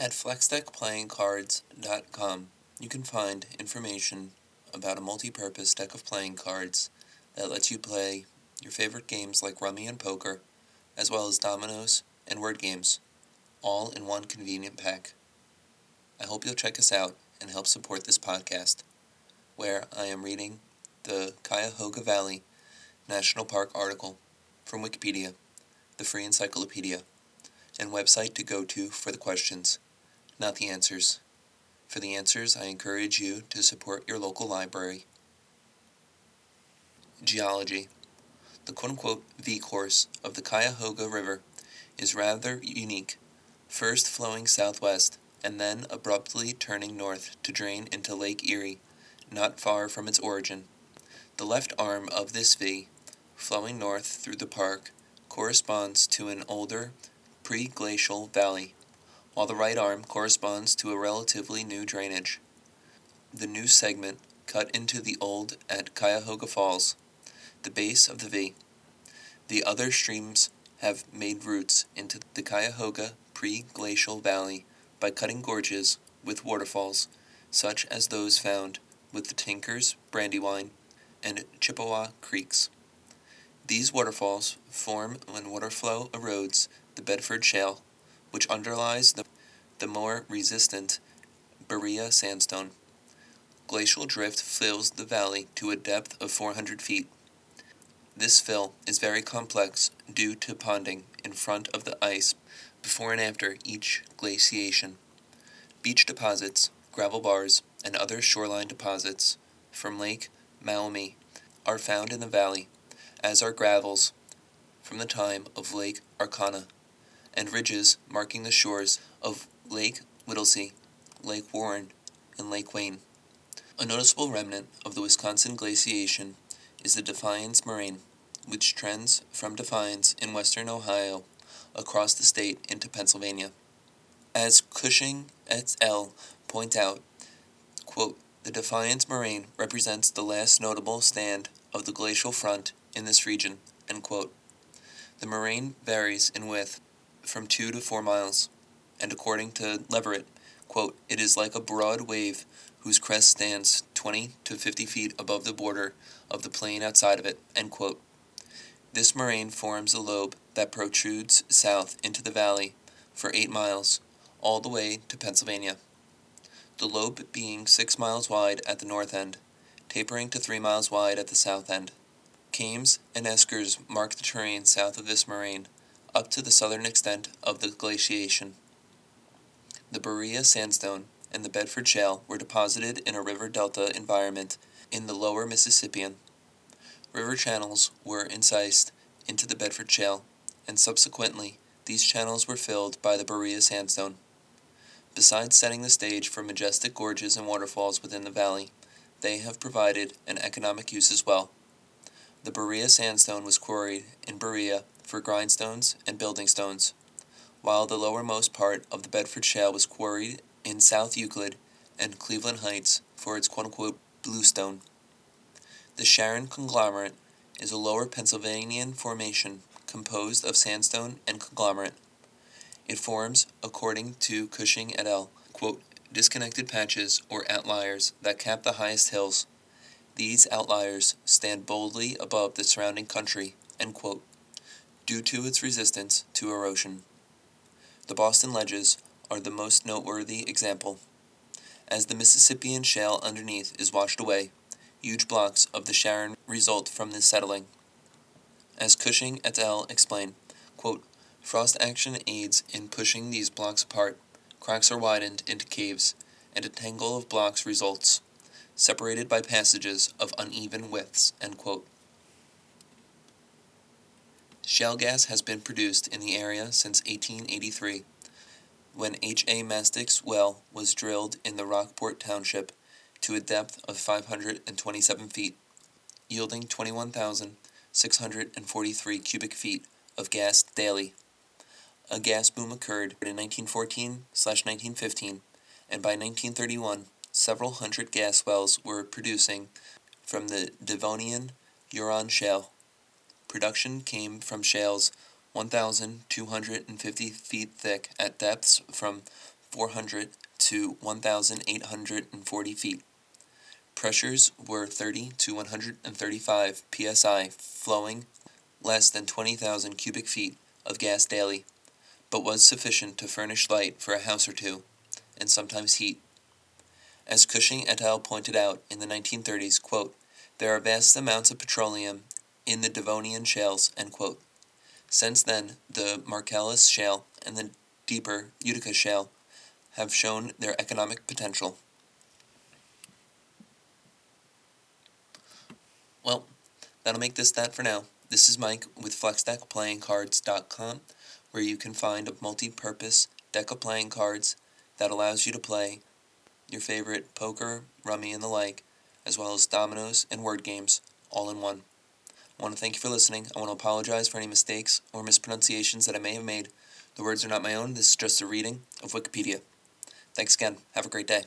At flexdeckplayingcards.com, you can find information about a multi-purpose deck of playing cards that lets you play your favorite games like rummy and poker, as well as dominoes and word games, all in one convenient pack. I hope you'll check us out and help support this podcast, where I am reading the Cuyahoga Valley National Park article from Wikipedia, the free encyclopedia, and website to go to for the questions not the answers. For the answers, I encourage you to support your local library. Geology. The quote unquote V course of the Cuyahoga River is rather unique, first flowing southwest and then abruptly turning north to drain into Lake Erie, not far from its origin. The left arm of this V, flowing north through the park, corresponds to an older pre glacial valley while the right arm corresponds to a relatively new drainage. The new segment cut into the old at Cuyahoga Falls, the base of the V. The other streams have made roots into the Cuyahoga pre-glacial valley by cutting gorges with waterfalls, such as those found with the Tinkers, Brandywine, and Chippewa creeks. These waterfalls form when water flow erodes the Bedford Shale which underlies the, the more resistant Berea sandstone. Glacial drift fills the valley to a depth of 400 feet. This fill is very complex due to ponding in front of the ice before and after each glaciation. Beach deposits, gravel bars, and other shoreline deposits from Lake Maumee are found in the valley, as are gravels from the time of Lake Arkona and ridges marking the shores of Lake Whittlesey, Lake Warren, and Lake Wayne. A noticeable remnant of the Wisconsin glaciation is the Defiance Moraine, which trends from Defiance in western Ohio across the state into Pennsylvania. As Cushing et al. point out, quote, the Defiance Moraine represents the last notable stand of the glacial front in this region. The moraine varies in width from 2 to 4 miles, and according to Leverett, quote, it is like a broad wave whose crest stands 20 to 50 feet above the border of the plain outside of it, end quote. This moraine forms a lobe that protrudes south into the valley for 8 miles, all the way to Pennsylvania. The lobe being 6 miles wide at the north end, tapering to 3 miles wide at the south end. Kames and eskers mark the terrain south of this moraine, up to the southern extent of the glaciation. The Berea sandstone and the Bedford shale were deposited in a river delta environment in the lower Mississippian. River channels were incised into the Bedford shale, and subsequently these channels were filled by the Berea sandstone. Besides setting the stage for majestic gorges and waterfalls within the valley, they have provided an economic use as well. The Berea sandstone was quarried in Berea for grindstones and building stones, while the lowermost part of the Bedford Shale was quarried in South Euclid and Cleveland Heights for its quote unquote bluestone. The Sharon conglomerate is a lower Pennsylvanian formation composed of sandstone and conglomerate. It forms, according to Cushing et al., quote, disconnected patches or outliers that cap the highest hills. These outliers stand boldly above the surrounding country, end quote due to its resistance to erosion. The Boston Ledges are the most noteworthy example. As the Mississippian shale underneath is washed away, huge blocks of the Sharon result from this settling. As Cushing et al. explain, quote, frost action aids in pushing these blocks apart, cracks are widened into caves, and a tangle of blocks results, separated by passages of uneven widths. End quote. Shale gas has been produced in the area since 1883, when H. A. Mastick's well was drilled in the Rockport Township to a depth of 527 feet, yielding 21,643 cubic feet of gas daily. A gas boom occurred in 1914 1915, and by 1931, several hundred gas wells were producing from the Devonian Huron Shale. Production came from shales 1,250 feet thick at depths from 400 to 1,840 feet. Pressures were 30 to 135 psi, flowing less than 20,000 cubic feet of gas daily, but was sufficient to furnish light for a house or two, and sometimes heat. As Cushing et al. pointed out in the 1930s, quote, there are vast amounts of petroleum in the Devonian shales, Since then, the Marcellus Shale and the deeper Utica Shale have shown their economic potential. Well, that'll make this that for now. This is Mike with FlexDeckPlayingCards.com, where you can find a multi-purpose deck of playing cards that allows you to play your favorite poker, rummy, and the like, as well as dominoes and word games, all in one. I want to thank you for listening. I want to apologize for any mistakes or mispronunciations that I may have made. The words are not my own, this is just a reading of Wikipedia. Thanks again. Have a great day.